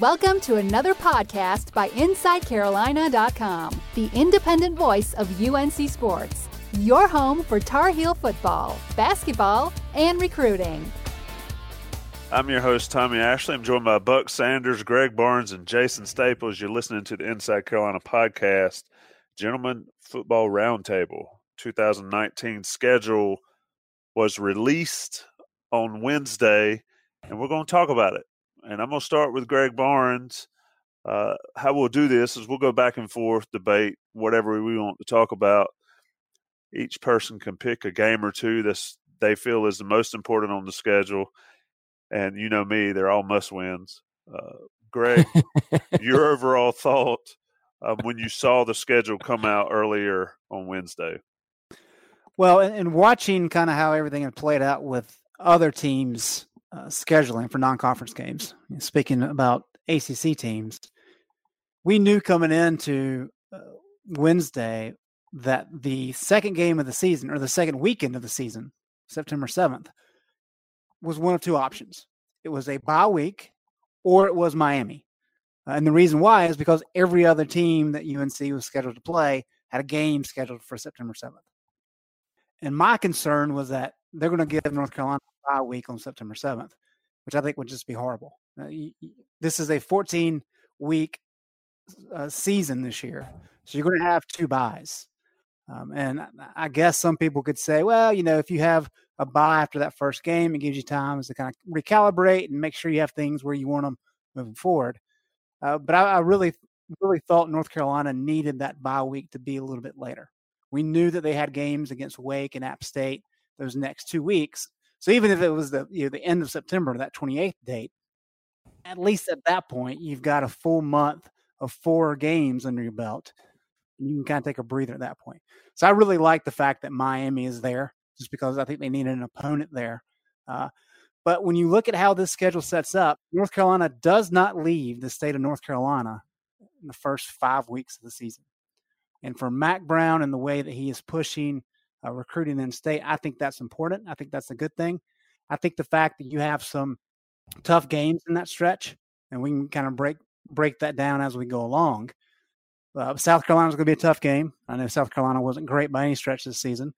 Welcome to another podcast by InsideCarolina.com, the independent voice of UNC Sports, your home for Tar Heel football, basketball, and recruiting. I'm your host, Tommy Ashley. I'm joined by Buck Sanders, Greg Barnes, and Jason Staples. You're listening to the Inside Carolina podcast, Gentlemen Football Roundtable. 2019 schedule was released on Wednesday, and we're going to talk about it and I'm going to start with Greg Barnes. Uh, how we'll do this is we'll go back and forth, debate whatever we want to talk about. Each person can pick a game or two that they feel is the most important on the schedule, and you know me, they're all must wins. Uh, Greg, your overall thought um, when you saw the schedule come out earlier on Wednesday? Well, and watching kind of how everything had played out with other teams uh, scheduling for non-conference games. Speaking about ACC teams, we knew coming into uh, Wednesday that the second game of the season or the second weekend of the season, September 7th, was one of two options. It was a bye week or it was Miami. Uh, and the reason why is because every other team that UNC was scheduled to play had a game scheduled for September 7th. And my concern was that they're going to give North Carolina a bye week on September 7th, which I think would just be horrible. Uh, this is a 14 week uh, season this year. So you're going to have two byes. Um, and I guess some people could say, well, you know, if you have a bye after that first game, it gives you time to kind of recalibrate and make sure you have things where you want them moving forward. Uh, but I, I, really, really thought North Carolina needed that bye week to be a little bit later. We knew that they had games against Wake and App State those next two weeks. So even if it was the you know the end of September, that 28th date, at least at that point, you've got a full month of four games under your belt. You can kind of take a breather at that point. So I really like the fact that Miami is there, just because I think they need an opponent there. Uh, but when you look at how this schedule sets up, North Carolina does not leave the state of North Carolina in the first five weeks of the season. And for Mack Brown and the way that he is pushing uh, recruiting in state. I think that's important. I think that's a good thing. I think the fact that you have some tough games in that stretch, and we can kind of break break that down as we go along. Uh, South Carolina is going to be a tough game. I know South Carolina wasn't great by any stretch this season,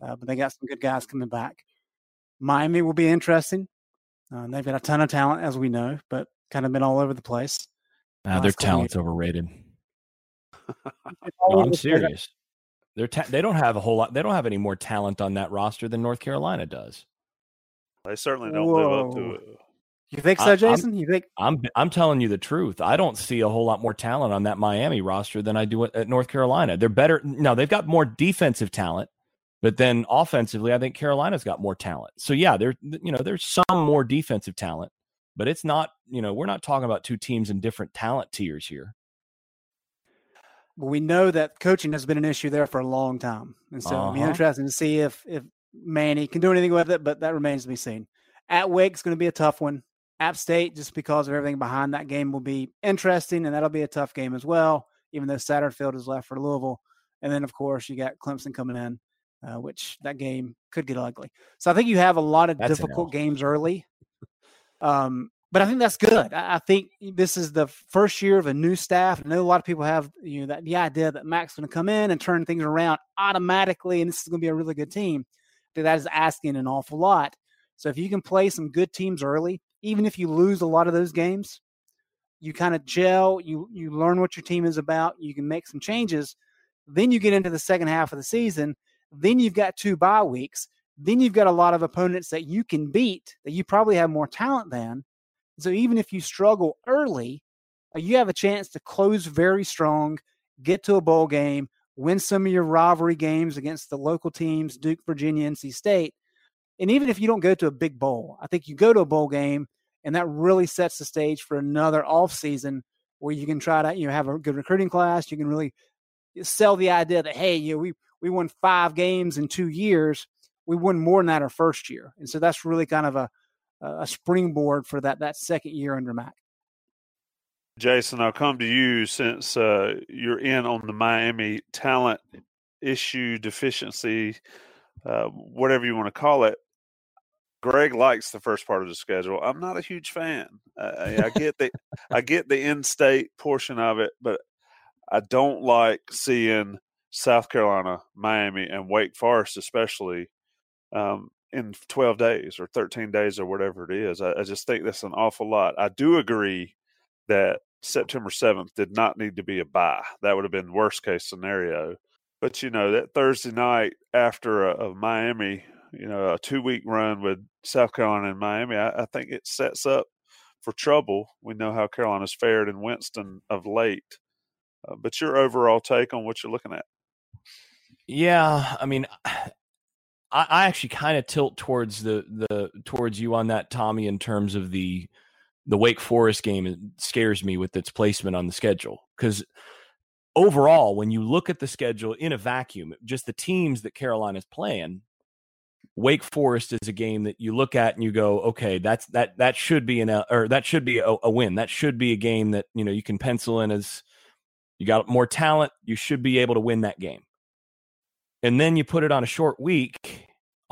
uh, but they got some good guys coming back. Miami will be interesting. Uh, they've got a ton of talent, as we know, but kind of been all over the place. Nah, their talent's overrated. no, I'm serious. They're ta- they don't have a whole lot. They don't have any more talent on that roster than North Carolina does. They certainly don't Whoa. live up to it. You think so, Jason? I'm, you think? I'm I'm telling you the truth. I don't see a whole lot more talent on that Miami roster than I do at, at North Carolina. They're better. No, they've got more defensive talent, but then offensively, I think Carolina's got more talent. So yeah, there you know there's some more defensive talent, but it's not you know we're not talking about two teams in different talent tiers here we know that coaching has been an issue there for a long time, and so uh-huh. it'll be uh-huh. interesting to see if if Manny can do anything with it. But that remains to be seen. At Wake's going to be a tough one. App State, just because of everything behind that game, will be interesting, and that'll be a tough game as well. Even though Satterfield is left for Louisville, and then of course you got Clemson coming in, uh, which that game could get ugly. So I think you have a lot of That's difficult games early. Um, but I think that's good. I, think this is the first year of a new staff. I know a lot of people have you know that the idea that Mack's going to come in and turn things around automatically, and this is going to be a really good team. That is asking an awful lot. So if you can play some good teams early, even if you lose a lot of those games, you kind of gel. You you learn what your team is about. You can make some changes. Then you get into the second half of the season. Then you've got two bye weeks. Then you've got a lot of opponents that you can beat that you probably have more talent than so even if you struggle early, uh, you have a chance to close very strong, get to a bowl game, win some of your rivalry games against the local teams, Duke, Virginia, NC State. And even if you don't go to a big bowl, I think you go to a bowl game and that really sets the stage for another off season where you can try to you know have a good recruiting class. You can really sell the idea that hey, you know, we we won five games in two years. We won more than that our first year, and so that's really kind of a a springboard for that that second year under Mack. Jason, I'll come to you since uh, you're in on the Miami talent issue, deficiency, uh, whatever you want to call it. Greg likes the first part of the schedule. I'm not a huge fan. I get the I get the in-state portion of it, but I don't like seeing South Carolina, Miami, and Wake Forest, especially um, in 12 days or 13 days or whatever it is. I, I just think that's an awful lot. I do agree that September 7th did not need to be a bye. That would have been worst case scenario. But you know that Thursday night after a, a Miami, you know, a two week run with South Carolina and Miami, I, I, think it sets up for trouble. We know how Carolina's fared in Winston of late. Uh, but your overall take on what you're looking at? Yeah, I mean, I, I actually kind of tilt towards the the towards you on that, Tommy, in terms of the the Wake Forest game. It scares me with its placement on the schedule because overall, when you look at the schedule in a vacuum, just the teams that Carolina's playing, Wake Forest is a game that you look at and you go, okay, that's that that should be an or that should be a, a win. That should be a game that you know you can pencil in as you got more talent. You should be able to win that game. And then you put it on a short week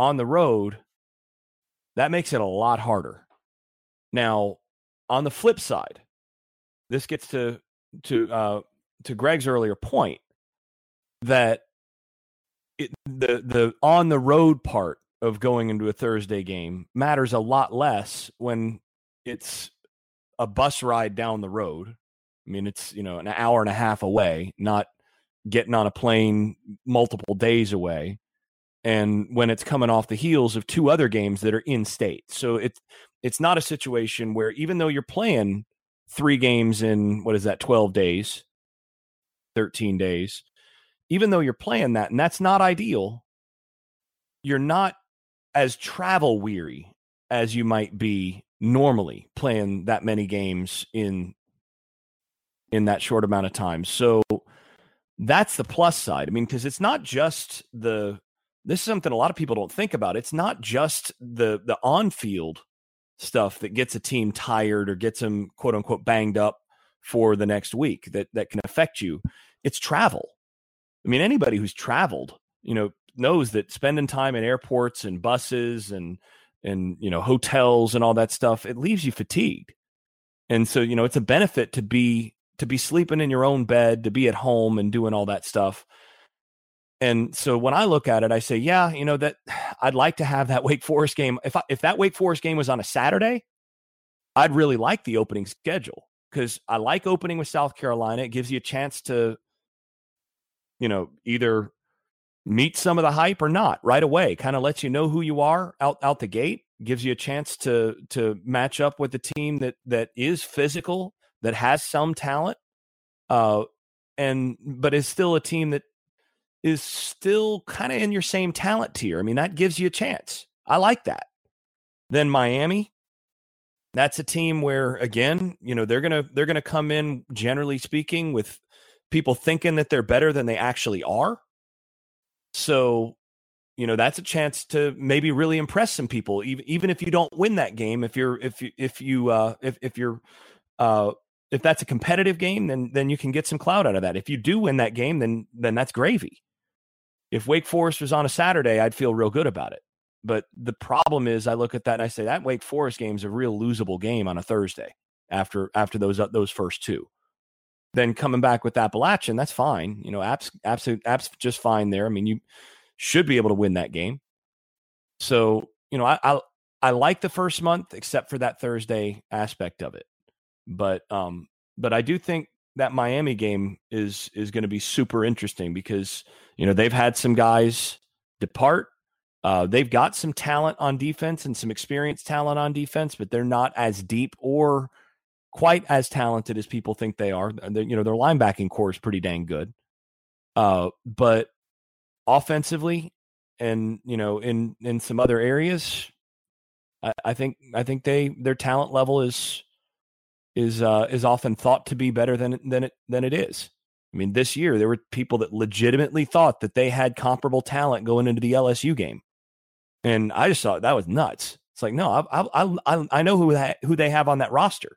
on the road. That makes it a lot harder. Now, on the flip side, this gets to to uh, to Greg's earlier point that it, the the on the road part of going into a Thursday game matters a lot less when it's a bus ride down the road I mean, it's, you know, an hour and a half away, not getting on a plane multiple days away. And when it's coming off the heels of two other games that are in state. So it's it's not a situation where even though you're playing three games in what is that, 12 days, 13 days, even though you're playing that, and that's not ideal, you're not as travel weary as you might be normally playing that many games in in that short amount of time. So that's the plus side. I mean, because it's not just the this is something a lot of people don't think about. It's not just the the on field stuff that gets a team tired or gets them quote unquote banged up for the next week that that can affect you. It's travel. I mean, anybody who's traveled, you know, knows that spending time in airports and buses and and you know hotels and all that stuff it leaves you fatigued and so you know it's a benefit to be to be sleeping in your own bed, to be at home and doing all that stuff. And so when I look at it, I say, yeah, you know that I'd like to have that Wake Forest game. If I, if that Wake Forest game was on a Saturday, I'd really like the opening schedule because I like opening with South Carolina. It gives you a chance to, you know, either meet some of the hype or not right away. Kind of lets you know who you are out out the gate. Gives you a chance to to match up with the team that that is physical that has some talent, uh, and but is still a team that is still kind of in your same talent tier. I mean, that gives you a chance. I like that. Then Miami, that's a team where again, you know, they're gonna they're gonna come in generally speaking with people thinking that they're better than they actually are. So, you know, that's a chance to maybe really impress some people, even even if you don't win that game. If you're if you if you uh if if you're uh if that's a competitive game, then then you can get some cloud out of that. If you do win that game, then then that's gravy. If Wake Forest was on a Saturday, I'd feel real good about it. But the problem is, I look at that and I say that Wake Forest game is a real losable game on a Thursday after after those uh, those first two. Then coming back with Appalachian, that's fine. You know, Apps Apps Apps just fine there. I mean, you should be able to win that game. So you know, I I, I like the first month, except for that Thursday aspect of it. But um, but I do think that Miami game is is going to be super interesting because you know they've had some guys depart. Uh, they've got some talent on defense and some experienced talent on defense, but they're not as deep or quite as talented as people think they are. They're, you know, their linebacking corps is pretty dang good. Uh, but offensively, and you know, in in some other areas, I, I think I think they their talent level is is uh, is often thought to be better than than it than it is. I mean, this year there were people that legitimately thought that they had comparable talent going into the LSU game, and I just thought that was nuts. It's like, no, I I I, I know who that, who they have on that roster.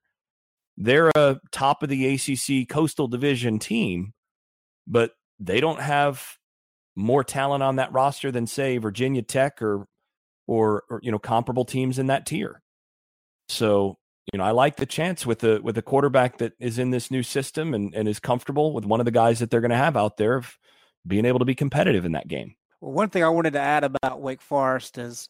They're a top of the ACC Coastal Division team, but they don't have more talent on that roster than say Virginia Tech or or, or you know comparable teams in that tier. So you know, I like the chance with the with a quarterback that is in this new system and, and is comfortable with one of the guys that they're going to have out there of being able to be competitive in that game. Well, one thing I wanted to add about Wake Forest is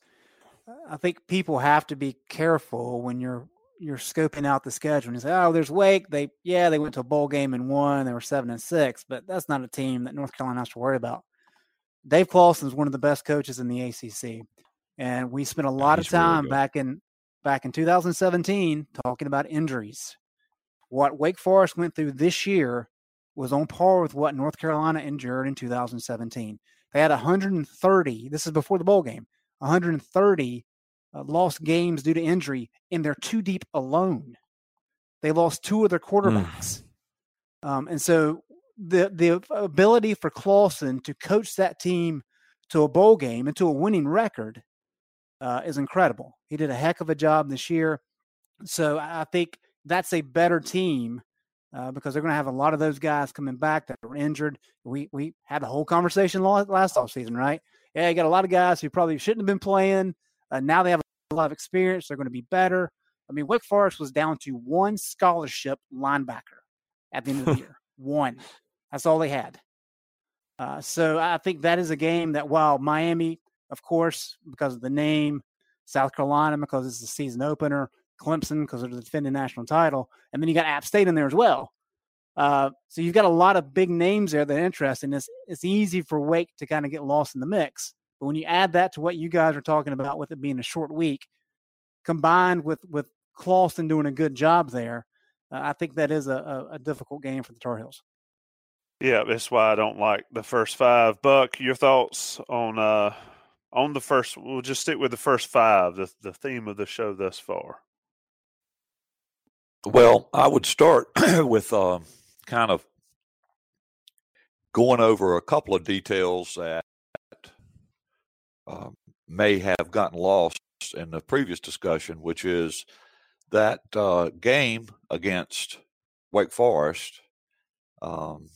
I think people have to be careful when you're you're scoping out the schedule and you say, "Oh, there's Wake. They yeah, they went to a bowl game and won. They were seven and six, but that's not a team that North Carolina has to worry about." Dave Clawson is one of the best coaches in the ACC, and we spent a oh, lot of time really back in back in 2017 talking about injuries. What Wake Forest went through this year was on par with what North Carolina endured in 2017. They had 130. This is before the bowl game. 130 uh, lost games due to injury, and they're too deep alone. They lost two of their hmm. quarterbacks, mm. um, and so the the ability for Clawson to coach that team to a bowl game and to a winning record uh, is incredible. He did a heck of a job this year. So I think that's a better team uh, because they're going to have a lot of those guys coming back that were injured. We we had the whole conversation last off season, right? Yeah, you got a lot of guys who probably shouldn't have been playing. Uh, now they have a lot of experience. They're going to be better. I mean, Wake Forest was down to one scholarship linebacker at the end of the year. One. That's all they had. Uh, so I think that is a game that while Miami, of course, because of the name, South Carolina because it's the season opener, Clemson because they're the defending national title, and then you got App State in there as well. Uh, so you've got a lot of big names there that are interesting. It's it's easy for Wake to kind of get lost in the mix, but when you add that to what you guys are talking about with it being a short week, combined with with Clawson doing a good job there, uh, I think that is a, a, a difficult game for the Tar Heels. Yeah, that's why I don't like the first five. Buck, your thoughts on uh, on the first? We'll just stick with the first five. The the theme of the show thus far. Well, I would start with uh, kind of going over a couple of details that uh, may have gotten lost in the previous discussion, which is that uh, game against Wake Forest. Um,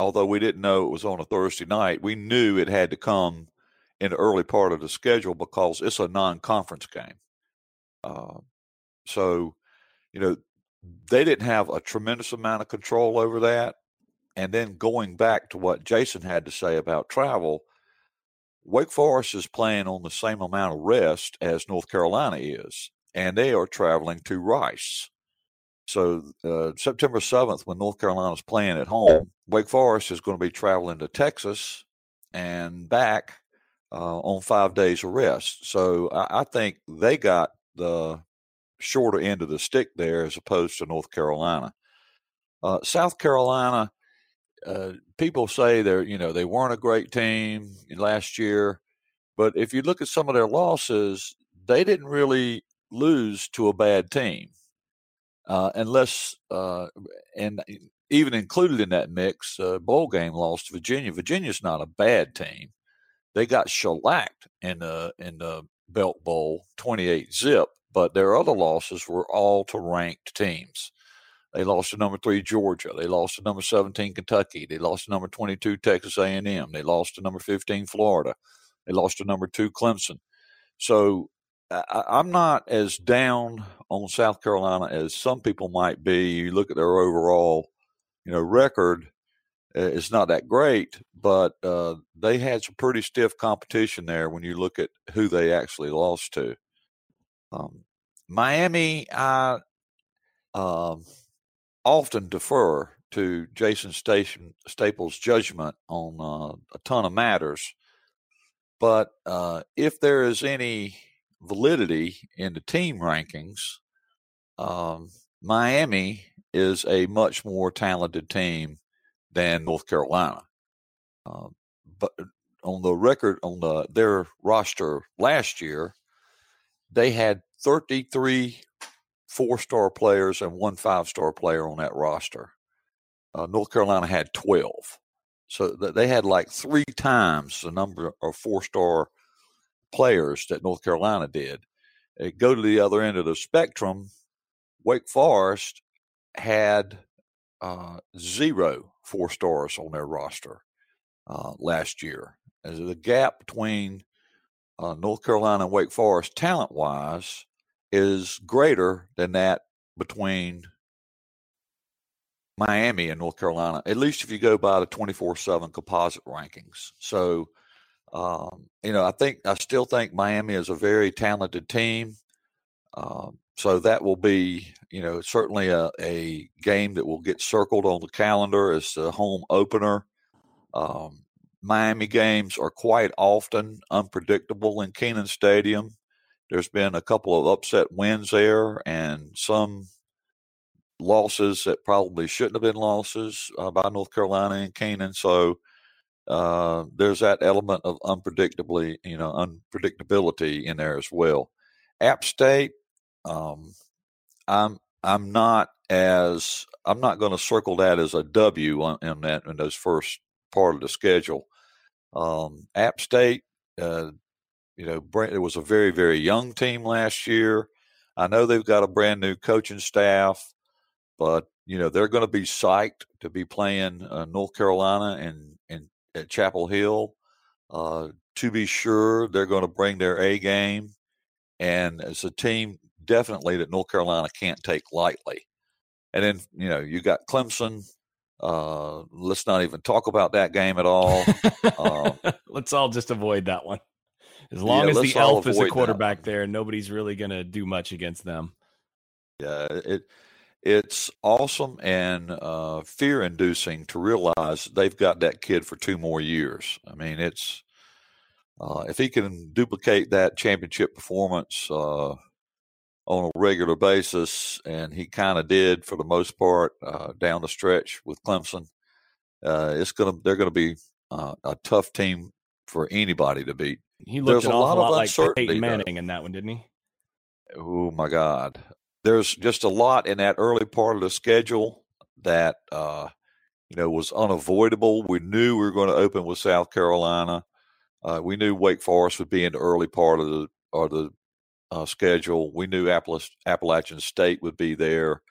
although we didn't know it was on a Thursday night, we knew it had to come in the early part of the schedule because it's a non-conference game. Uh, so, you know, they didn't have a tremendous amount of control over that. And then going back to what Jason had to say about travel, Wake Forest is playing on the same amount of rest as North Carolina is, and they are traveling to Rice. So uh, September 7th, when North Carolina is playing at home, Wake Forest is going to be traveling to Texas and back uh, on five days of rest. So I, I, think they got the shorter end of the stick there as opposed to North Carolina. Uh, South Carolina, uh, people say they're you know they weren't a great team last year, but if you look at some of their losses, they didn't really lose to a bad team, uh, unless uh, and even included in that mix, uh, bowl game loss to Virginia. Virginia's not a bad team. They got shellacked in the in the Belk Bowl, twenty eight zip, but their other losses were all to ranked teams. They lost to number three Georgia. They lost to number seventeen Kentucky. They lost to number twenty two Texas A and M. They lost to number fifteen Florida. They lost to number two Clemson. So I, I'm not as down on South Carolina as some people might be. You look at their overall, you know, record. It's not that great, but uh, they had some pretty stiff competition there when you look at who they actually lost to. Um, Miami, I um, often defer to Jason Station, Staples' judgment on uh, a ton of matters. But uh, if there is any validity in the team rankings, um, Miami is a much more talented team than North Carolina. Uh, but on the record on the their roster last year, they had 33 four star players and one five star player on that roster. Uh, North Carolina had 12. So they had like three times the number of four star players that North Carolina did. Uh, go to the other end of the spectrum, Wake Forest had uh, zero four stars on their roster uh, last year. As the gap between uh, North Carolina and Wake Forest, talent wise, is greater than that between Miami and North Carolina, at least if you go by the 24 7 composite rankings. So, um, you know, I think, I still think Miami is a very talented team. Um, so that will be, you know, certainly a, a game that will get circled on the calendar as the home opener. Um, Miami games are quite often unpredictable in Kenan Stadium. There's been a couple of upset wins there and some losses that probably shouldn't have been losses uh, by North Carolina and Kenan. So uh, there's that element of unpredictably, you know, unpredictability in there as well. App State, um, I'm I'm not as I'm not going to circle that as a W on, in that in those first part of the schedule. Um, App State, uh, you know, it was a very very young team last year. I know they've got a brand new coaching staff, but you know they're going to be psyched to be playing uh, North Carolina and and at Chapel Hill. Uh, to be sure, they're going to bring their A game, and it's a team definitely that North Carolina can't take lightly. And then you know you got Clemson. Uh, let's not even talk about that game at all. Um, let's all just avoid that one. As long yeah, as the elf is a quarterback there, nobody's really going to do much against them. Yeah, it it's awesome and uh, fear inducing to realize they've got that kid for two more years. I mean, it's uh, if he can duplicate that championship performance uh, on a regular basis, and he kind of did for the most part uh, down the stretch with Clemson. Uh, it's gonna they're gonna be uh, a tough team for anybody to beat. He looked There's awful lot, lot like Peyton Manning though. in that one, didn't he? Oh my God! There's just a lot in that early part of the schedule that uh, you know was unavoidable. We knew we were going to open with South Carolina. Uh, we knew Wake Forest would be in the early part of the or the uh, schedule. We knew Appalachian State would be there.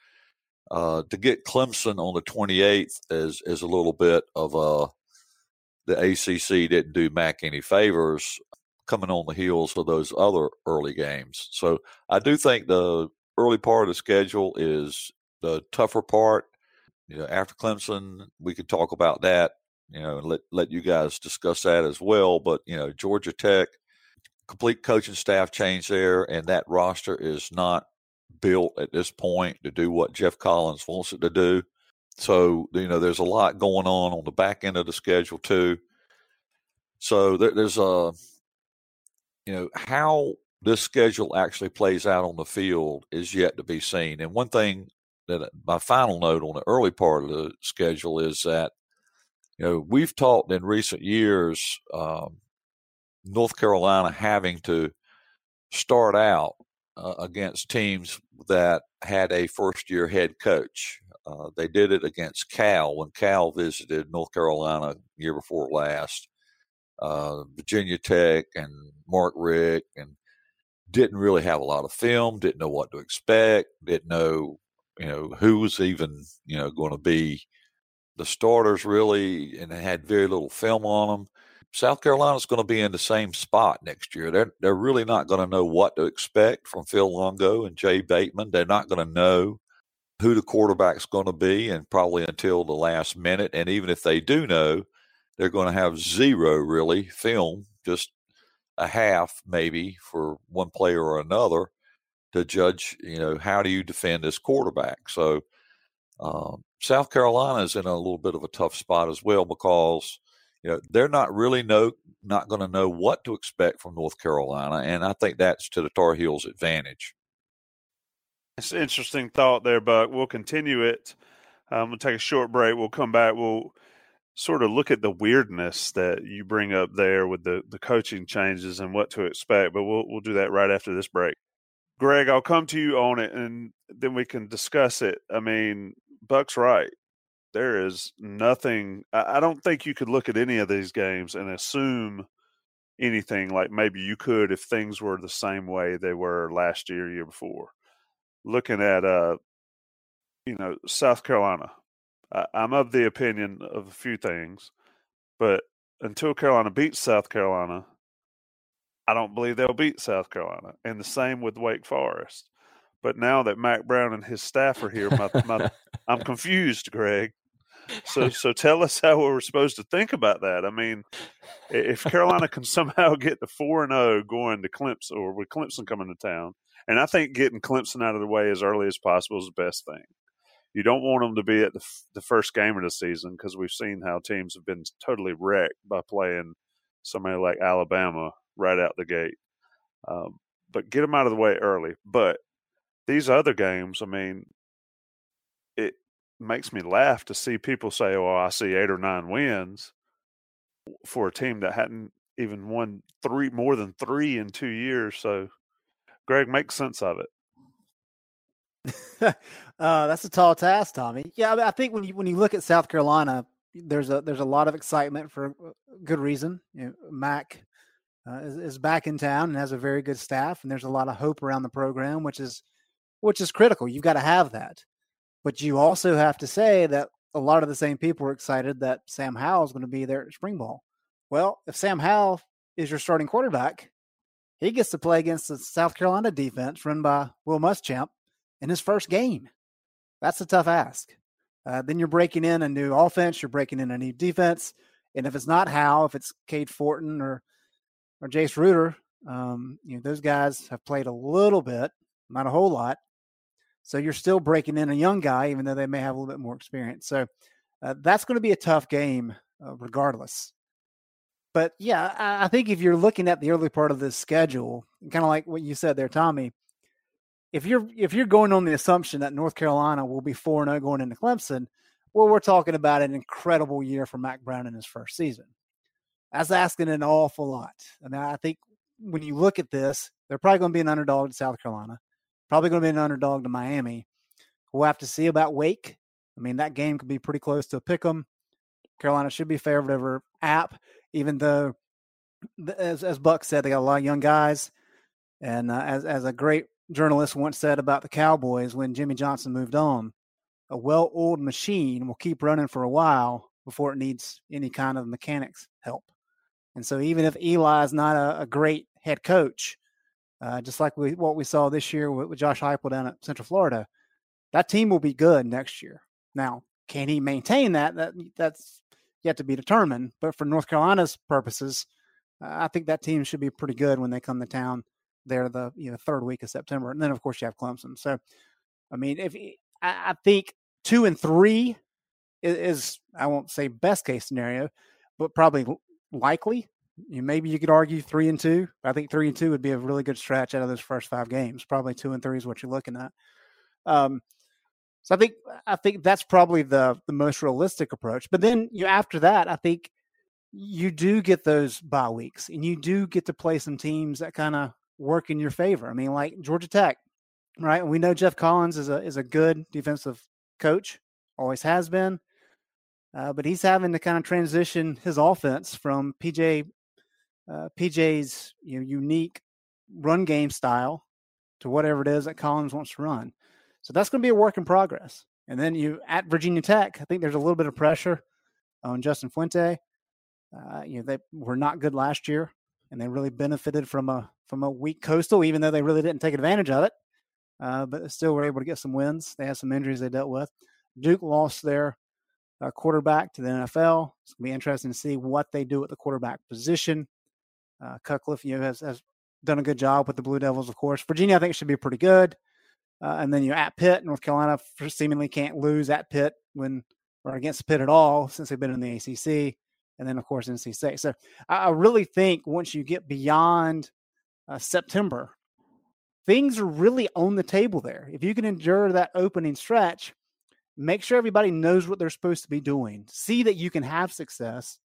Uh, to get Clemson on the 28th is is a little bit of a the ACC didn't do Mack any favors coming on the heels of those other early games. So I do think the early part of the schedule is the tougher part. You know, after Clemson, we could talk about that. You know, let let you guys discuss that as well. But you know, Georgia Tech, complete coaching staff change there, and that roster is not built at this point to do what Geoff Collins wants it to do. So you know, there's a lot going on on the back end of the schedule too. So there, there's a, you know, how this schedule actually plays out on the field is yet to be seen. And one thing that my final note on the early part of the schedule is that you know we've talked in recent years um, North Carolina having to start out uh, against teams that had a first year head coach. Uh, they did it against Cal when Cal visited North Carolina year before last. Uh, Virginia Tech and Mark Richt and didn't really have a lot of film, didn't know what to expect, didn't know, you know, who was even, you know, going to be the starters really, and they had very little film on them. South Carolina's going to be in the same spot next year. They're they're really not going to know what to expect from Phil Longo and Jay Bateman. They're not going to know who the quarterback's going to be, and probably until the last minute. And even if they do know, they're going to have zero really film, just a half maybe for one player or another to judge. You know, how do you defend this quarterback? So um, South Carolina is in a little bit of a tough spot as well because you know they're not really know not going to know what to expect from North Carolina, and I think that's to the Tar Heels' advantage. It's an interesting thought there, Buck. We'll continue it. Um, we'll take a short break. We'll come back. We'll sort of look at the weirdness that you bring up there with the the coaching changes and what to expect. But we'll we'll do that right after this break. Greg, I'll come to you on it, and then we can discuss it. I mean, Buck's right there is nothing. I, I don't think you could look at any of these games and assume anything like maybe you could if things were the same way they were last year, year before. Looking at, uh, you know, South Carolina, I, I'm of the opinion of a few things, but until Carolina beats South Carolina, I don't believe they'll beat South Carolina. And the same with Wake Forest. But now that Mack Brown and his staff are here, my, my, I'm confused, Greg. So, so tell us how we're supposed to think about that. I mean, if Carolina can somehow get to four and zero oh going to Clemson, or with Clemson coming to town, and I think getting Clemson out of the way as early as possible is the best thing. You don't want them to be at the, the first game of the season because we've seen how teams have been totally wrecked by playing somebody like Alabama right out the gate. Um, but get them out of the way early. But these other games, I mean, makes me laugh to see people say, "Oh, I see eight or nine wins for a team that hadn't even won three more than three in two years." So, Greg, make sense of it. uh, that's a tall task, Tommy. Yeah, I, mean, I, think when you when you look at South Carolina, there's a there's a lot of excitement for good reason. You know, Mack uh, is, is, back in town and has a very good staff, and there's a lot of hope around the program, which is which is critical. You've got to have that, but you also have to say that a lot of the same people are excited that Sam Howell is going to be there at spring ball. Well, if Sam Howell is your starting quarterback, he gets to play against the South Carolina defense run by Will Muschamp in his first game. That's a tough ask. Uh, then you're breaking in a new offense, you're breaking in a new defense, and if it's not Howell, if it's Cade Fortin or or Jace Ruder, um, you know those guys have played a little bit, not a whole lot. So you're still breaking in a young guy, even though they may have a little bit more experience. So uh, that's going to be a tough game, uh, regardless. But yeah, I, I, think if you're looking at the early part of this schedule, kind of like what you said there, Tommy, if you're if you're going on the assumption that North Carolina will be four zero oh going into Clemson, well, we're talking about an incredible year for Mack Brown in his first season. That's asking an awful lot. Mean, I think when you look at this, they're probably going to be an underdog to South Carolina, probably going to be an underdog to Miami. We'll have to see about Wake. I mean, that game could be pretty close to a pick 'em. Carolina should be favored over App, even though, as, as Buck said, they got a lot of young guys. And uh, as, as a great journalist once said about the Cowboys when Jimmy Johnson moved on, a well oiled machine will keep running for a while before it needs any kind of mechanics help. And so, even if Eli is not a, a great head coach, uh, just like we, what we saw this year with, with Josh Heupel down at Central Florida, that team will be good next year. Now, can he maintain that? That that's yet to be determined. But for North Carolina's purposes, uh, I think that team should be pretty good when they come to town there the you know third week of September, and then of course you have Clemson. So, I mean, if I, I think two and three is, is, I won't say best case scenario, but probably likely. You, maybe you could argue three and two. I think three and two would be a really good stretch out of those first five games. Probably two and three is what you're looking at. Um, so I think I think that's probably the the most realistic approach. But then you after that, I think you do get those bye weeks, and you do get to play some teams that kind of work in your favor. I mean, like Georgia Tech, right? We know Geoff Collins is a is a good defensive coach, always has been, uh, but he's having to kind of transition his offense from PJ uh, PJ's you know, unique run game style to whatever it is that Collins wants to run. So that's going to be a work in progress. And then you at Virginia Tech, I think there's a little bit of pressure on Justin Fuente. Uh, you know they were not good last year, and they really benefited from a from a weak coastal, even though they really didn't take advantage of it. Uh, but still were able to get some wins. They had some injuries they dealt with. Duke lost their uh, quarterback to the NFL. It's going to be interesting to see what they do at the quarterback position. Uh, Cutcliffe, you know, has, has done a good job with the Blue Devils, of course. Virginia, I think, should be pretty good. Uh, and then you know, at Pitt, North Carolina seemingly can't lose at Pitt when or against Pitt at all since they've been in the ACC. And then, of course, NC State. So I, I really think once you get beyond uh, September, things are really on the table there. If you can endure that opening stretch, make sure everybody knows what they're supposed to be doing, see that you can have success,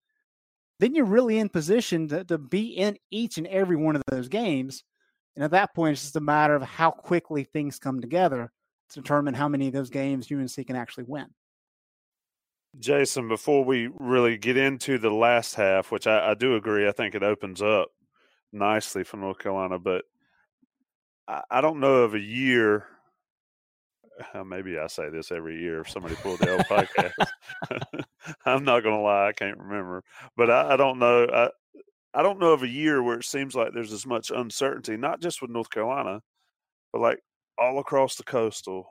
then you're really in position to, to be in each and every one of those games. And at that point, it's just a matter of how quickly things come together to determine how many of those games UNC can actually win. Jason, before we really get into the last half, which I, I do agree, I think it opens up nicely for North Carolina, but I, I don't know of a year. Maybe I say this every year if somebody pulled the old podcast. I'm not going to lie, I can't remember, but I, I don't know. I, I don't know of a year where it seems like there's as much uncertainty, not just with North Carolina, but like all across the coastal.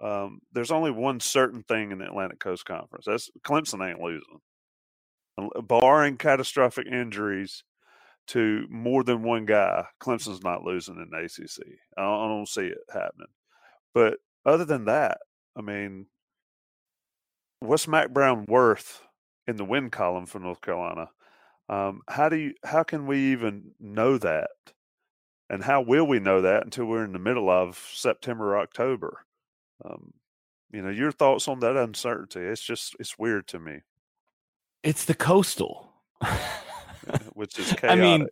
Um, there's only one certain thing in the Atlantic Coast Conference. That's Clemson ain't losing, barring catastrophic injuries to more than one guy. Clemson's not losing in the ACC. I don't, I don't see it happening. But other than that, I mean, what's Mack Brown worth in the win column for North Carolina? Um, how do you how can we even know that? And how will we know that until we're in the middle of September or October? Um, you know, your thoughts on that uncertainty. It's just it's weird to me. It's the coastal. which is chaotic. I mean,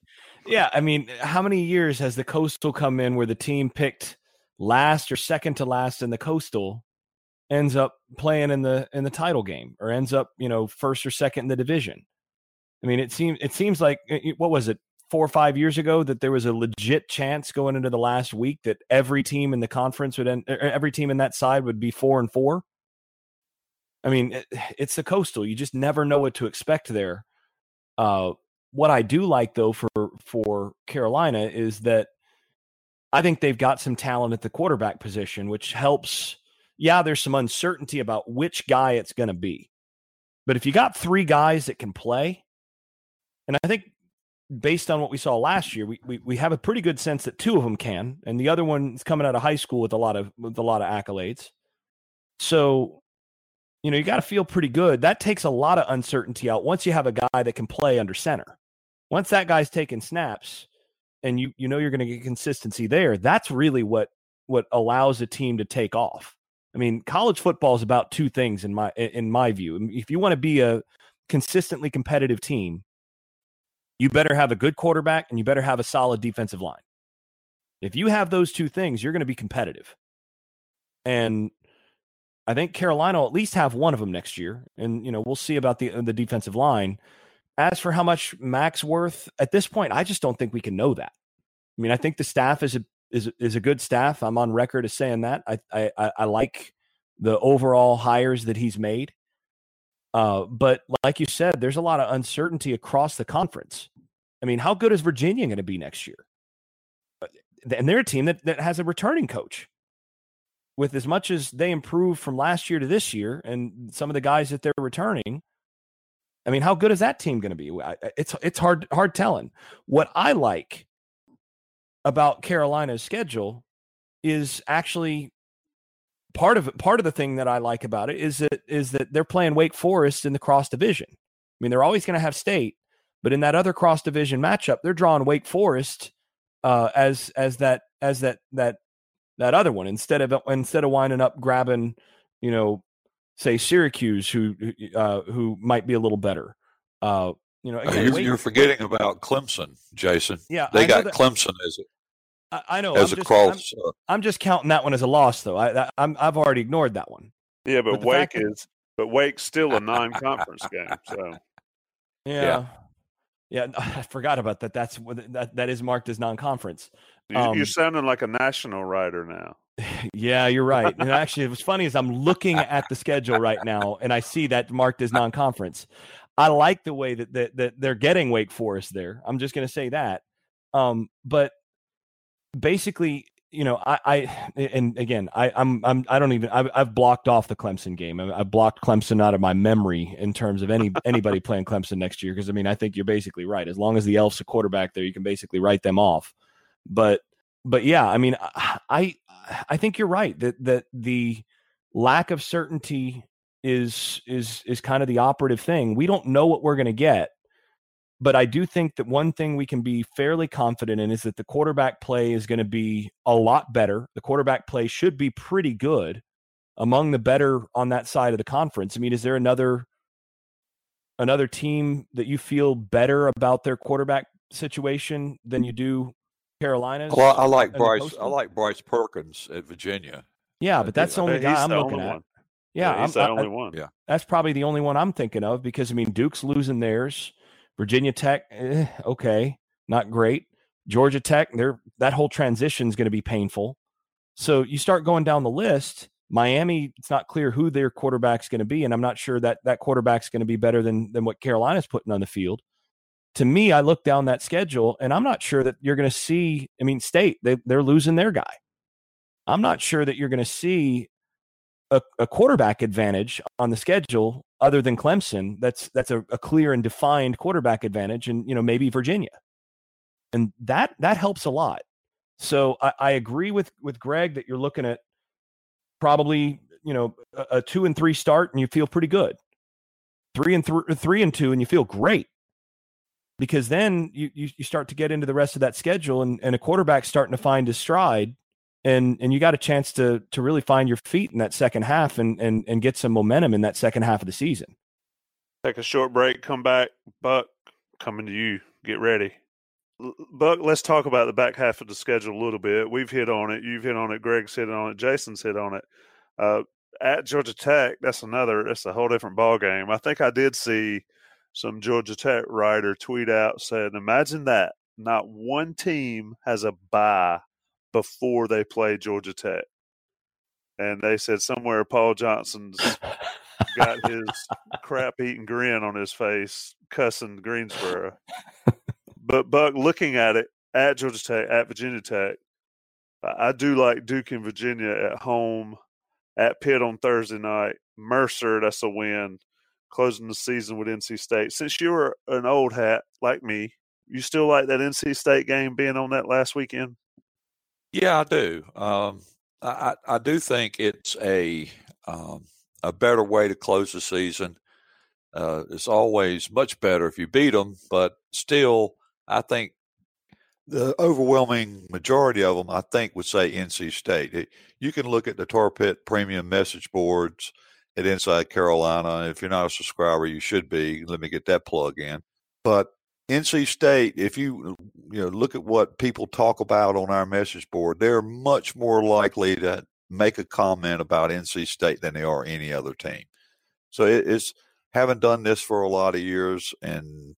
yeah, I mean, how many years has the coastal come in where the team picked last or second to last in the coastal ends up playing in the in the title game or ends up, you know, first or second in the division? I mean, it seems it seems like eh, eh, what was it four or five years ago that there was a legit chance going into the last week that every team in the conference would end, eh, every team in that side would be four and four. I mean, it, it's the coastal. You just never know what to expect there. Uh, what I do like though for for Carolina is that I think they've got some talent at the quarterback position, which helps. Yeah, there's some uncertainty about which guy it's going to be. But if you got three guys that can play, and I think based on what we saw last year, we, we we have a pretty good sense that two of them can, and the other one's coming out of high school with a lot of with a lot of accolades. So, you know, you got to feel pretty good. That takes a lot of uncertainty out once you have a guy that can play under center. Once that guy's taking snaps, and you you know you're going to get consistency there. That's really what what allows a team to take off. I mean, college football is about two things in my in my view. If you want to be a consistently competitive team, you better have a good quarterback and you better have a solid defensive line. If you have those two things, you're going to be competitive. And I think Carolina will at least have one of them next year. And, you know, we'll see about the, uh, the defensive line. As for how much Mack's worth at this point, I just don't think we can know that. I mean, I think the staff is a, is, is a good staff. I'm on record as saying that. I, I, I like the overall hires that he's made. Uh, but like you said, there's a lot of uncertainty across the conference. I mean, how good is Virginia going to be next year? Uh, and they're a team that, that has a returning coach. With as much as they improve from last year to this year, and some of the guys that they're returning, I mean, how good is that team going to be? It's it's hard hard telling. What I like about Carolina's schedule is actually part of part of the thing that I like about it is that is that they're playing Wake Forest in the cross division. I mean, they're always going to have state, but in that other cross division matchup, they're drawing Wake Forest uh, as as that as that that that other one instead of instead of winding up grabbing, you know, say Syracuse, who uh, who might be a little better. Uh, you know, again, you're, Wake, you're, forgetting about Clemson, Jason. Yeah, they got that, Clemson as I, I know. As I'm a just, cross. I'm, I'm, just counting that one as a loss, though. I, I'm I've already ignored that one. Yeah, but, but Wake is that, but Wake's still a non-conference game. So yeah. yeah. Yeah, I forgot about that. That's that that is marked as non-conference. Um, You're sounding like a national writer now. Yeah, you're right. And actually, what's funny is I'm looking at the schedule right now, and I see that marked as non-conference. I like the way that that, that they're getting Wake Forest there. I'm just going to say that. Um, but basically, you know, I, I and again, I, I'm, I'm, I don't even, I've, I've blocked off the Clemson game. I, have blocked Clemson out of my memory in terms of any anybody playing Clemson next year. Because I mean, I think you're basically right. As long as the Elf's a quarterback there, you can basically write them off. But, but yeah, I mean, I, I think you're right that that the lack of certainty is is is kind of the operative thing. We don't know what we're going to get but I do think that one thing we can be fairly confident in is that the quarterback play is going to be a lot better. The quarterback play should be pretty good among the better on that side of the conference. I mean, is there another another team that you feel better about their quarterback situation than you do Carolina's? Well, I like Bryce. I like Bryce Perkins at Virginia. Yeah, but that's the only guy I'm looking at. One. Yeah, yeah he's I'm, the only I, one. Yeah, that's probably the only one I'm thinking of because I mean Duke's losing theirs. Virginia Tech, eh, okay, not great. Georgia Tech, there that whole transition is going to be painful. So you start going down the list. Miami, it's not clear who their quarterback's going to be, and I'm not sure that that quarterback's going to be better than than what Carolina's putting on the field. To me, I look down that schedule and I'm not sure that you're going to see. I mean, State they they're losing their guy. I'm not sure that you're going to see a, a, quarterback advantage on the schedule other than Clemson. That's that's a, a clear and defined quarterback advantage, and you know maybe Virginia, and that that helps a lot. So I, I agree with with Greg that you're looking at probably you know a, a two and three start, and you feel pretty good. Three and th- three and two, and you feel great because then you, you, you start to get into the rest of that schedule and, and a quarterback starting to find his stride and and you got a chance to to really find your feet in that second half and and and get some momentum in that second half of the season. Take a short break, come back, Buck, coming to you. Get ready. Buck, let's talk about the back half of the schedule a little bit. We've hit on it. You've hit on it. Greg's hit on it. Jason's hit on it. Uh, at Georgia Tech, that's another. That's a whole different ball game. I think I did see some Georgia Tech writer tweet out said, "Imagine that not one team has a bye before they play Georgia Tech. And they said somewhere Paul Johnson's got his crap eating grin on his face, cussing Greensboro. but Buck, looking at it at Georgia Tech, at Virginia Tech, I do like Duke and Virginia at home, at Pitt on Thursday night. Mercer, that's a win. Closing the season with NC State. Since you were an old hat like me, you still like that NC State game being on that last weekend? Yeah, I do. Um, I, I do think it's a um, a better way to close the season. Uh, it's always much better if you beat them, but still, I think the overwhelming majority of them, I think, would say NC State. It, you can look at the Tar Pit premium message boards at Inside Carolina. If you're not a subscriber, you should be. Let me get that plug in. But NC State, if you you know look at what people talk about on our message board, they're much more likely to make a comment about NC State than they are any other team. So it, it's having done this for a lot of years, and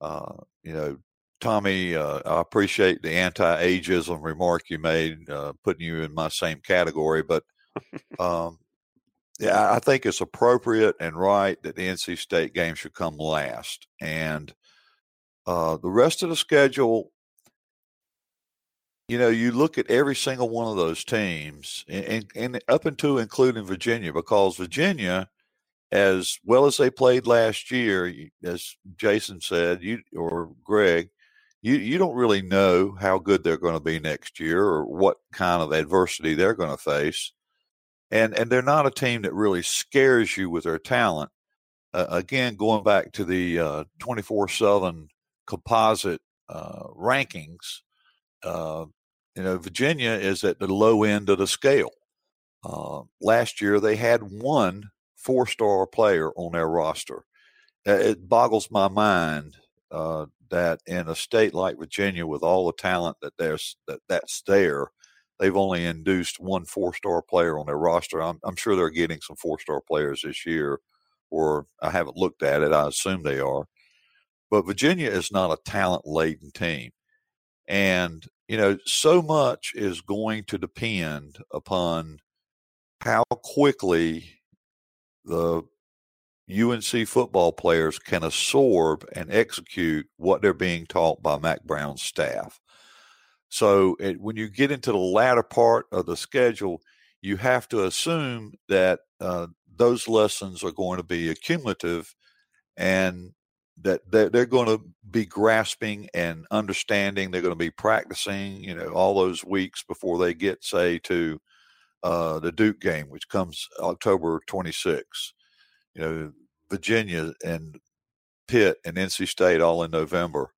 uh, you know, Tommy, uh, I appreciate the anti-ageism remark you made, uh, putting you in my same category, but um, yeah, I think it's appropriate and right that the NC State game should come last, and uh, the rest of the schedule, you know, you look at every single one of those teams, and, and up until including Virginia, because Virginia, as well as they played last year, as Jason said, you or Greg, you you don't really know how good they're going to be next year or what kind of adversity they're going to face, and and they're not a team that really scares you with their talent. Uh, again, going back to the twenty four seven composite uh, rankings, uh, you know, Virginia is at the low end of the scale. Uh, last year, they had one four star player on their roster. It boggles my mind uh, that in a state like Virginia, with all the talent that there's that that's there, they've only induced one four star player on their roster. I'm, I'm sure they're getting some four star players this year, or I haven't looked at it. I assume they are. But Virginia is not a talent laden team. And, you know, so much is going to depend upon how quickly the UNC football players can absorb and execute what they're being taught by Mack Brown's staff. So it, when you get into the latter part of the schedule, you have to assume that uh, those lessons are going to be accumulative and that they're, going to be grasping and understanding. They're going to be practicing, you know, all those weeks before they get, say, to uh, the Duke game, which comes October 26th. You know, Virginia and Pitt and NC State all in November,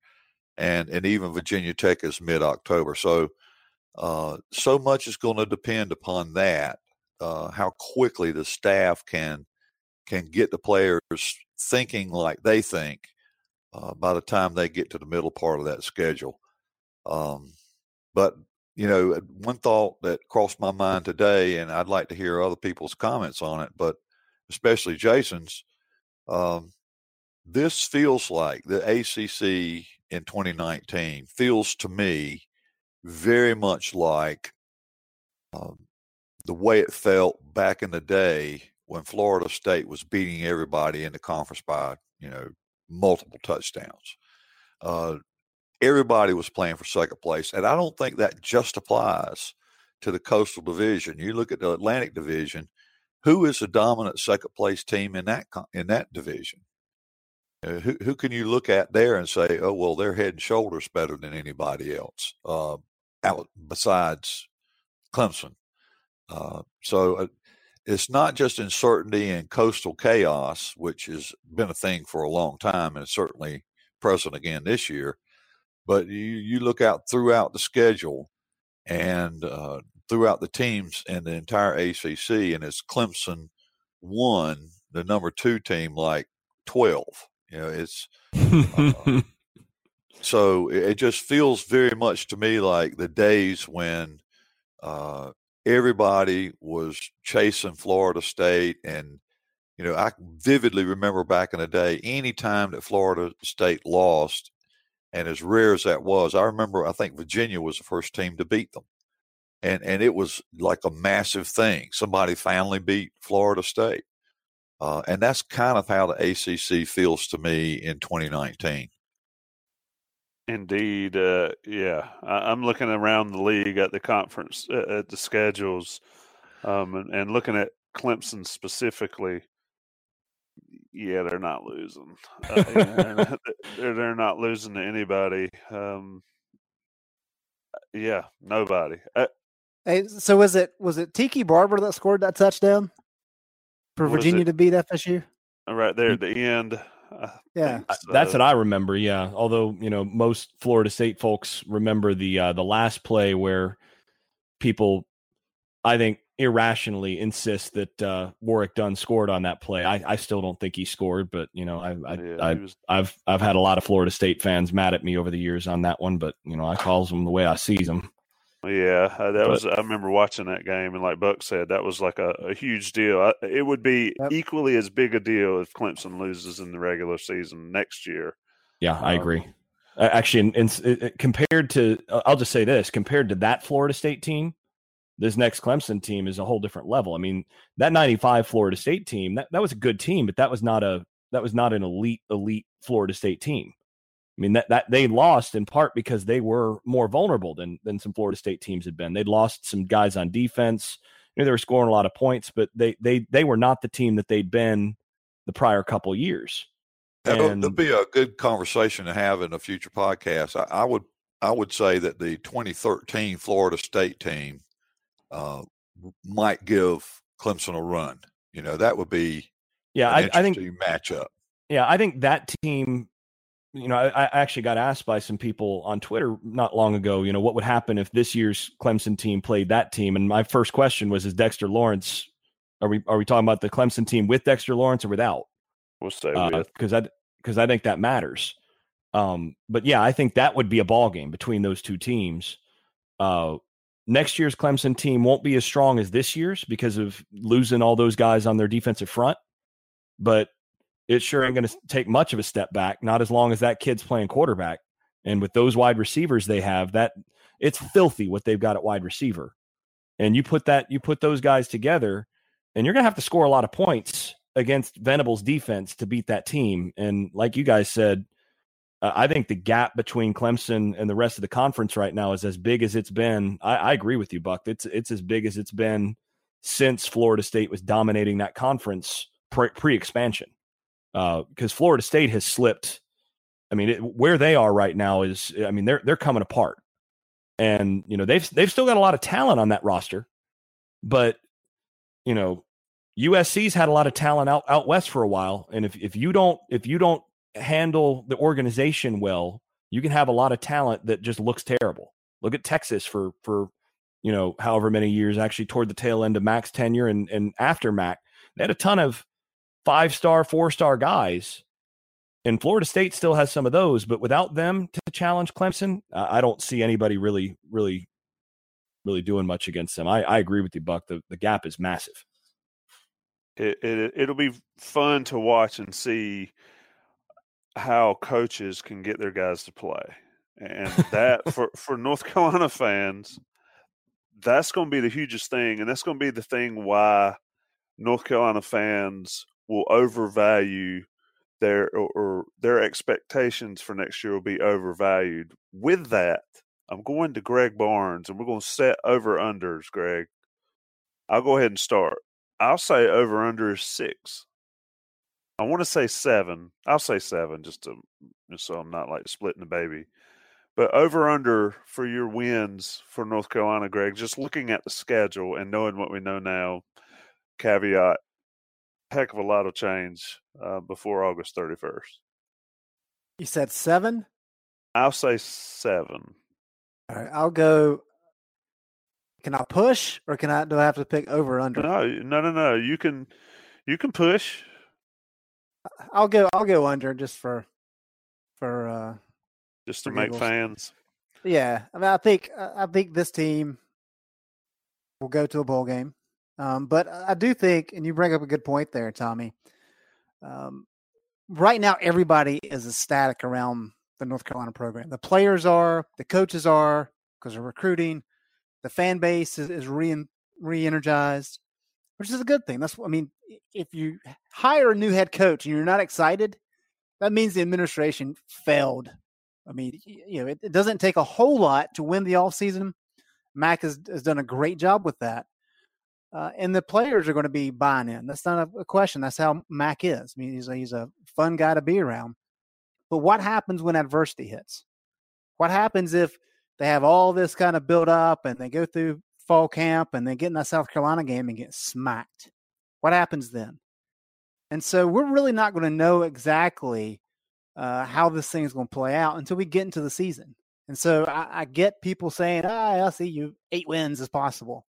and and even Virginia Tech is mid October. So, uh, so much is going to depend upon that. Uh, how quickly the staff can can get the players thinking like they think uh, by the time they get to the middle part of that schedule. Um, but you know, one thought that crossed my mind today, and I'd like to hear other people's comments on it, but especially Jason's. Um, this feels like the ACC in 2019 feels to me very much like um, the way it felt back in the day when Florida State was beating everybody in the conference by, you know, multiple touchdowns. uh, everybody was playing for second place, and I don't think that just applies to the Coastal Division. You look at the Atlantic Division. Who is the dominant second place team in that in that division? Uh, who who can you look at there and say, oh well, they're head and shoulders better than anybody else uh, out besides Clemson? Uh, so uh, it's not just uncertainty and coastal chaos, which has been a thing for a long time and certainly present again this year. But you, you look out throughout the schedule and uh, throughout the teams in the entire ACC, and it's Clemson one, the number two team, like 12. You know, it's. Uh, so it just feels very much to me like the days when uh, everybody was chasing Florida State. And, you know, I vividly remember back in the day, any time that Florida State lost, and as rare as that was, I remember I think Virginia was the first team to beat them. And, and it was like a massive thing. Somebody finally beat Florida State. Uh, and that's kind of how the ACC feels to me in 2019. Indeed, uh, yeah. I, am looking around the league at the conference uh, at the schedules, um, and, and, looking at Clemson specifically. Yeah, they're not losing. Uh, they're, they're not losing to anybody. Um, yeah, nobody. Uh hey, so was it was it Tiki Barber that scored that touchdown for Virginia to beat FSU? Right there at the end. Yeah, so. that's what I remember. Yeah, although you know most Florida State folks remember the uh, the last play where people, I think, irrationally insist that uh, Warrick Dunn scored on that play. I, I still don't think he scored, but you know, I, I, yeah, I was... I've I've had a lot of Florida State fans mad at me over the years on that one, but you know, I calls them the way I sees them. Yeah, uh, that but, was. I remember watching that game, and like Buck said, that was like a, a huge deal. it would be yep. equally as big a deal if Clemson loses in the regular season next year. Yeah, I um, agree. Actually, in, in, compared to, I'll just say this: compared to that Florida State team, this next Clemson team is a whole different level. I mean, that '95 Florida State team that, that was a good team, but that was not a that was not an elite elite Florida State team. I mean that that they lost in part because they were more vulnerable than than some Florida State teams had been. They'd lost some guys on defense. You know, they were scoring a lot of points, but they they they were not the team that they'd been the prior couple years. And, That'll be a good conversation to have in a future podcast. I, I, would I would say that the 2013 Florida State team uh, might give Clemson a run. You know, that would be yeah. I, I think matchup. Yeah, I think that team you know, I, I, actually got asked by some people on Twitter not long ago, you know, what would happen if this year's Clemson team played that team? And my first question was, is Dexter Lawrence, are we, are we talking about the Clemson team with Dexter Lawrence or without? We'll say uh, with. Cause I, cause I think that matters. Um, but yeah, I think that would be a ball game between those two teams. Uh, next year's Clemson team won't be as strong as this year's because of losing all those guys on their defensive front. But it sure ain't going to take much of a step back, not as long as that kid's playing quarterback. And with those wide receivers they have, that it's filthy what they've got at wide receiver. And you put that, you put those guys together, and you're going to have to score a lot of points against Venables' defense to beat that team. And like you guys said, uh, I think the gap between Clemson and the rest of the conference right now is as big as it's been. I, I agree with you, Buck. It's it's as big as it's been since Florida State was dominating that conference pre expansion because uh, Florida State has slipped. I mean, it, where they are right now is, I mean, they're they're coming apart, and you know they've they've still got a lot of talent on that roster, but you know USC's had a lot of talent out out west for a while, and if if you don't if you don't handle the organization well, you can have a lot of talent that just looks terrible. Look at Texas for for you know however many years actually toward the tail end of Mack's tenure and and after Mack, they had a ton of five star, four star guys. And Florida State still has some of those, but without them to challenge Clemson, I don't see anybody really, really, really doing much against them. I, I agree with you, Buck. The, the gap is massive. It, it it'll be fun to watch and see how coaches can get their guys to play, and that for for North Carolina fans, that's going to be the hugest thing, and that's going to be the thing why North Carolina fans will overvalue their or, or their expectations for next year will be overvalued. With that, I'm going to Greg Barnes, and we're going to set over unders. Greg, I'll go ahead and start. I'll say over under is six. I want to say seven. I'll say seven just to just so I'm not like splitting the baby. But over under for your wins for North Carolina, Greg, just looking at the schedule and knowing what we know now, caveat, heck of a lot will change uh, before August 31st. You said seven? I'll say seven. All right, I'll go. Can I push or can I do I have to pick over under? No, no, no, no. You can you can push. I'll go I'll go under just for for uh just to for make giggles. fans. Yeah, I mean, I think I think this team will go to a bowl game, um, but I do think, and you bring up a good point there, Tommy. Um, right now, everybody is ecstatic around the North Carolina program. The players are, the coaches are, because they're recruiting. The fan base is, is re re-energized, which is a good thing. That's I mean, if you hire a new head coach and you're not excited, that means the administration failed I mean, you know, it, it, doesn't take a whole lot to win the offseason. Mack has, has done a great job with that. Uh, and the players are going to be buying in. That's not a, question. That's how Mack is. I mean, he's a, he's a fun guy to be around. But what happens when adversity hits? What happens if they have all this kind of build up and they go through fall camp and they get in that South Carolina game and get smacked? What happens then? And so we're really not going to know exactly uh, how this thing is going to play out until we get into the season. And so I, I get people saying, ah, I see you eight wins is possible.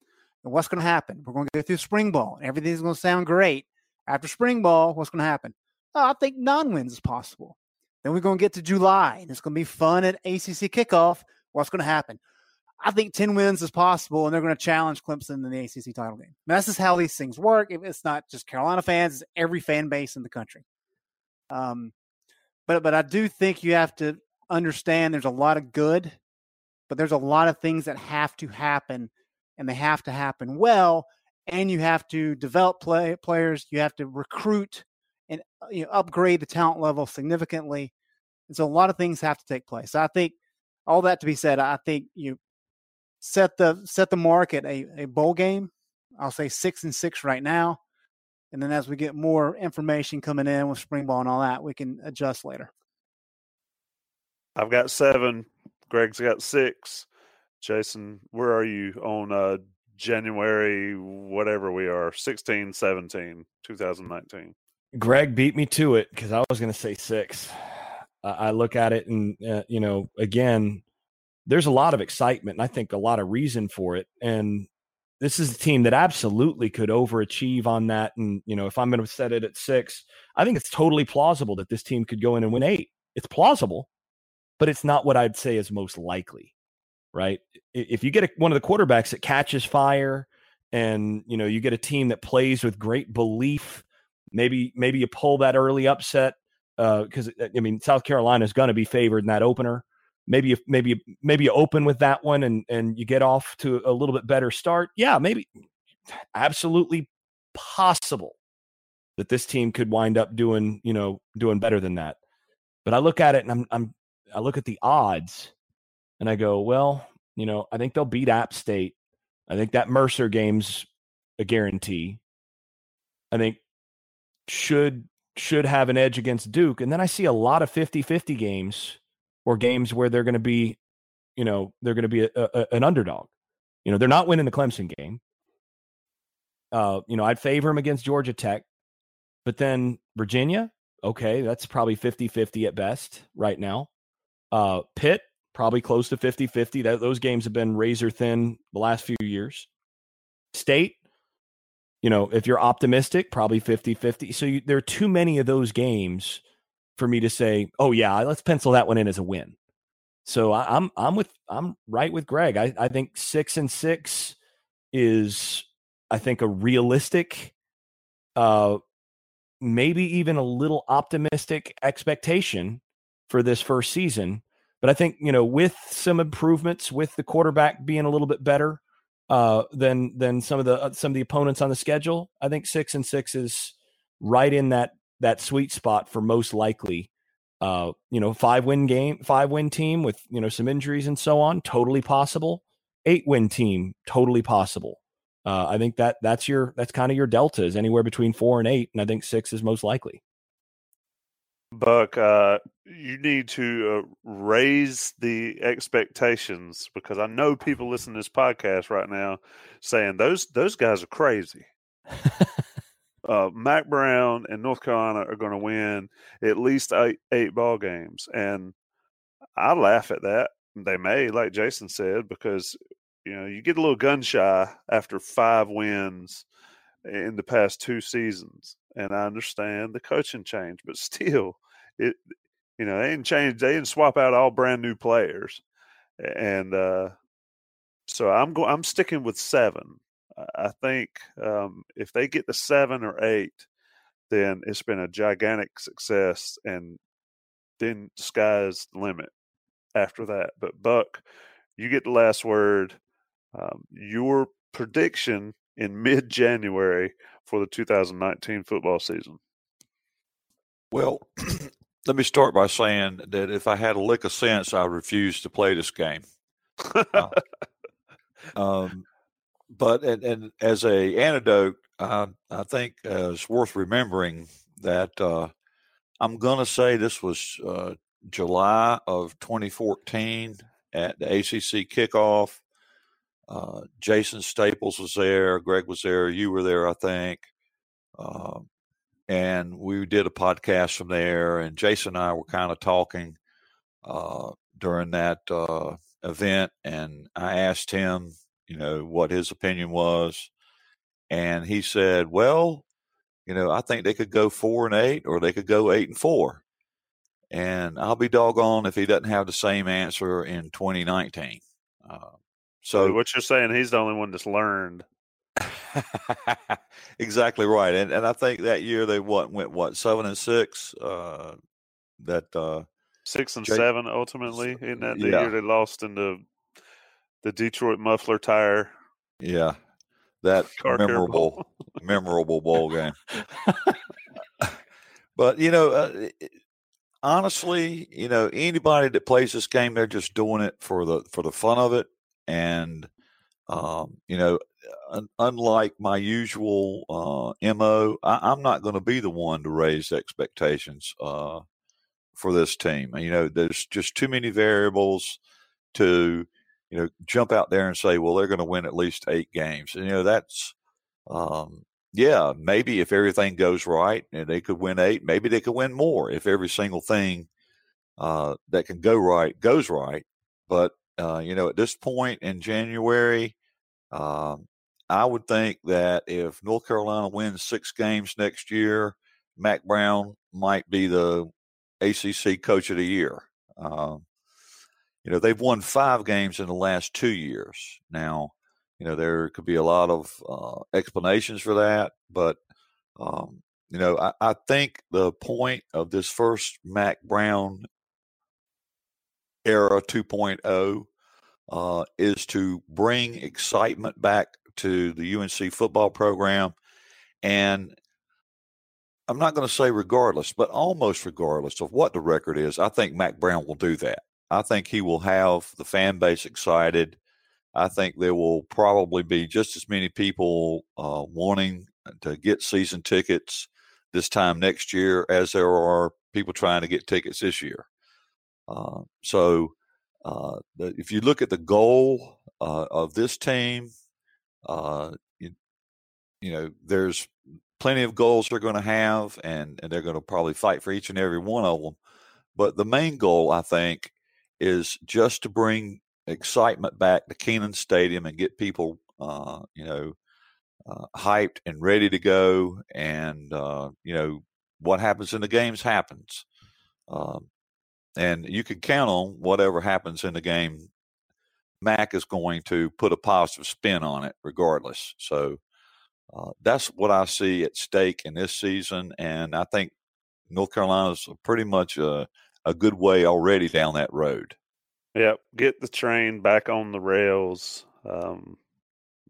And what's going to happen? We're going to go through spring ball. And everything's going to sound great. After spring ball, what's going to happen? Oh, I think non wins is possible. Then we're going to get to July and it's going to be fun at ACC kickoff. What's going to happen? I think 10 wins is possible and they're going to challenge Clemson in the ACC title game. Now, this is how these things work. It's not just Carolina fans, it's every fan base in the country. Um, but but I do think you have to understand there's a lot of good, but there's a lot of things that have to happen, and they have to happen well. And you have to develop play, players. You have to recruit and uh, you know, upgrade the talent level significantly. And so a lot of things have to take place. So I think all that to be said, I think you set the set the mark at a, a bowl game. I'll say six and six right now. And then as we get more information coming in with spring ball and all that, we can adjust later. I've got seven. Greg's got six. Jason, where are you on uh, January, whatever we are, 16, 17, 2019? Greg beat me to it because I was going to say six. I look at it and, uh, you know, again, there's a lot of excitement and I think a lot of reason for it. And this is a team that absolutely could overachieve on that. And, you know, if I'm going to set it at six, I think it's totally plausible that this team could go in and win eight. It's plausible, but it's not what I'd say is most likely, right? If you get a, one of the quarterbacks that catches fire and, you know, you get a team that plays with great belief, maybe, maybe you pull that early upset because, uh, I mean, South Carolina is going to be favored in that opener. Maybe you maybe maybe you open with that one and and you get off to a little bit better start. Yeah maybe absolutely possible that this team could wind up doing you know doing better than that. But i look at it and i'm i'm i look at the odds and i go well you know i think they'll beat app state i think that mercer game's a guarantee i think should should have an edge against duke and then i see a lot of 50-50 games or games where they're going to be, you know, they're going to be a, a, an underdog. You know, they're not winning the Clemson game. Uh, you know, I'd favor them against Georgia Tech, but then Virginia, okay, that's probably 50 50 at best right now. Uh, Pitt, probably close to 50 50. Those games have been razor thin the last few years. State, you know, if you're optimistic, probably 50 50. So you, there are too many of those games for me to say, "Oh yeah, let's pencil that one in as a win." So I, am I'm with I'm right with Greg. I, I think six and six is I think a realistic, uh, maybe even a little optimistic expectation for this first season. But I think you know with some improvements, with the quarterback being a little bit better uh, than than some of the uh, some of the opponents on the schedule, I think six and six is right in that that sweet spot for most likely. Uh, you know, five win game, five win team with you know some injuries and so on, totally possible. Eight win team, totally possible. Uh, I think that that's your that's kind of your delta is anywhere between four and eight, and I think six is most likely. Buck, uh, you need to uh, raise the expectations because I know people listening to this podcast right now saying those those guys are crazy. uh, Mack Brown and North Carolina are going to win at least eight, eight ball games, and I laugh at that. They may, like Jason said, because you know you get a little gun shy after five wins in the past two seasons, and I understand the coaching change, but still, it you know they didn't change, they didn't swap out all brand new players, and uh, so I'm going, I'm sticking with seven. I think um, if they get to seven or eight, then it's been a gigantic success, and then sky's the limit after that. But Buck, you get the last word. Um, your prediction in mid January for the 2019 football season? Well, let me start by saying that if I had a lick of sense, I would refuse to play this game. uh, um, but and, and, as a antidote, I, I think uh, it's worth remembering that uh, I'm going to say this was uh, July of 2014 at the ACC kickoff. Uh, Jason Staples was there. Greg was there. You were there, I think. Uh, and we did a podcast from there. And Jason and I were kind of talking uh, during that uh, event. And I asked him, you know, what his opinion was. And he said, well, you know, I think they could go four and eight or they could go eight and four. And I'll be doggone if he doesn't have the same answer in 2019. Uh, so what you're saying, he's the only one that's learned. exactly right, and and I think that year they what went what seven and six. Uh, that uh, six and Jake, seven ultimately. In that the yeah. year they lost in the the Detroit muffler tire. Yeah, that memorable memorable bowl game. but you know, uh, honestly, you know, anybody that plays this game, they're just doing it for the for the fun of it and um, you know, unlike my usual uh, mo, I- am not going to be the one to raise expectations uh, for this team. You know, there's just too many variables to you know jump out there and say, well, they're going to win at least eight games. And you know, that's um, yeah, maybe if everything goes right, and they could win eight. Maybe they could win more if every single thing uh, that can go right goes right. But uh, you know, at this point in January, um, I would think that if North Carolina wins six games next year, Mack Brown might be the ACC Coach of the Year. Um, you know, they've won five games in the last two years. Now, you know, there could be a lot of uh, explanations for that, but um, you know, I, I, think the point of this first Mack Brown era 2.0 uh, is to bring excitement back to the UNC football program. And I'm not going to say regardless, but almost regardless of what the record is, I think Mack Brown will do that. I think he will have the fan base excited. I think there will probably be just as many people uh, wanting to get season tickets this time next year as there are people trying to get tickets this year. Uh, so, uh, if you look at the goal uh, of this team, uh, you, you, know, there's plenty of goals they're going to have, and, and they're going to probably fight for each and every one of them. But the main goal, I think, is just to bring excitement back to Kenan Stadium and get people, uh, you know, uh, hyped and ready to go. And, uh, you know, what happens in the games happens. Um, and you can count on whatever happens in the game. Mack is going to put a positive spin on it, regardless. So uh, that's what I see at stake in this season, and I think North Carolina's pretty much a, a good way already down that road. Yep, get the train back on the rails. Um,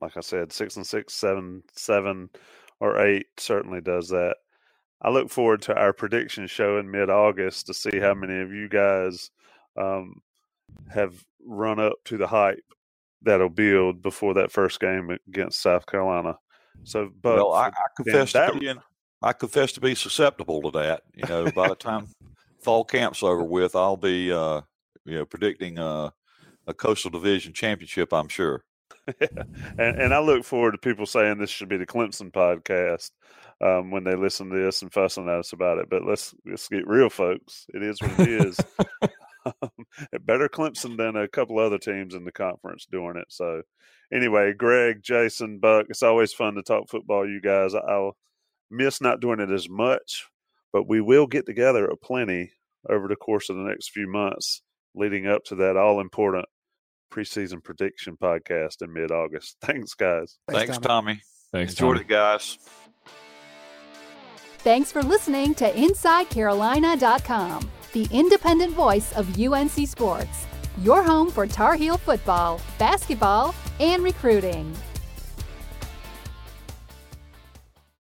like I said, six and six, seven, seven, or eight certainly does that. I look forward to our prediction show in mid August to see how many of you guys um, have run up to the hype that'll build before that first game against South Carolina. So, but well, I, I confess that, to being, I confess to be susceptible to that. You know, by the time fall camp's over with, I'll be, uh, you know, predicting uh, a Coastal Division championship. I'm sure. and, and I look forward to people saying this should be the Clemson podcast um, when they listen to this and fussing at us about it. But let's let's get real, folks. It is what it is. better Clemson than a couple other teams in the conference doing it. So, anyway, Greg, Jason, Buck, it's always fun to talk football. You guys, I'll miss not doing it as much, but we will get together a plenty over the course of the next few months leading up to that all important preseason prediction podcast in mid August. Thanks, guys. Thanks, Tommy. Thanks, Enjoyed Tommy. it, guys. Thanks for listening to InsideCarolina.com, the independent voice of UNC Sports, your home for Tar Heel football, basketball, and recruiting.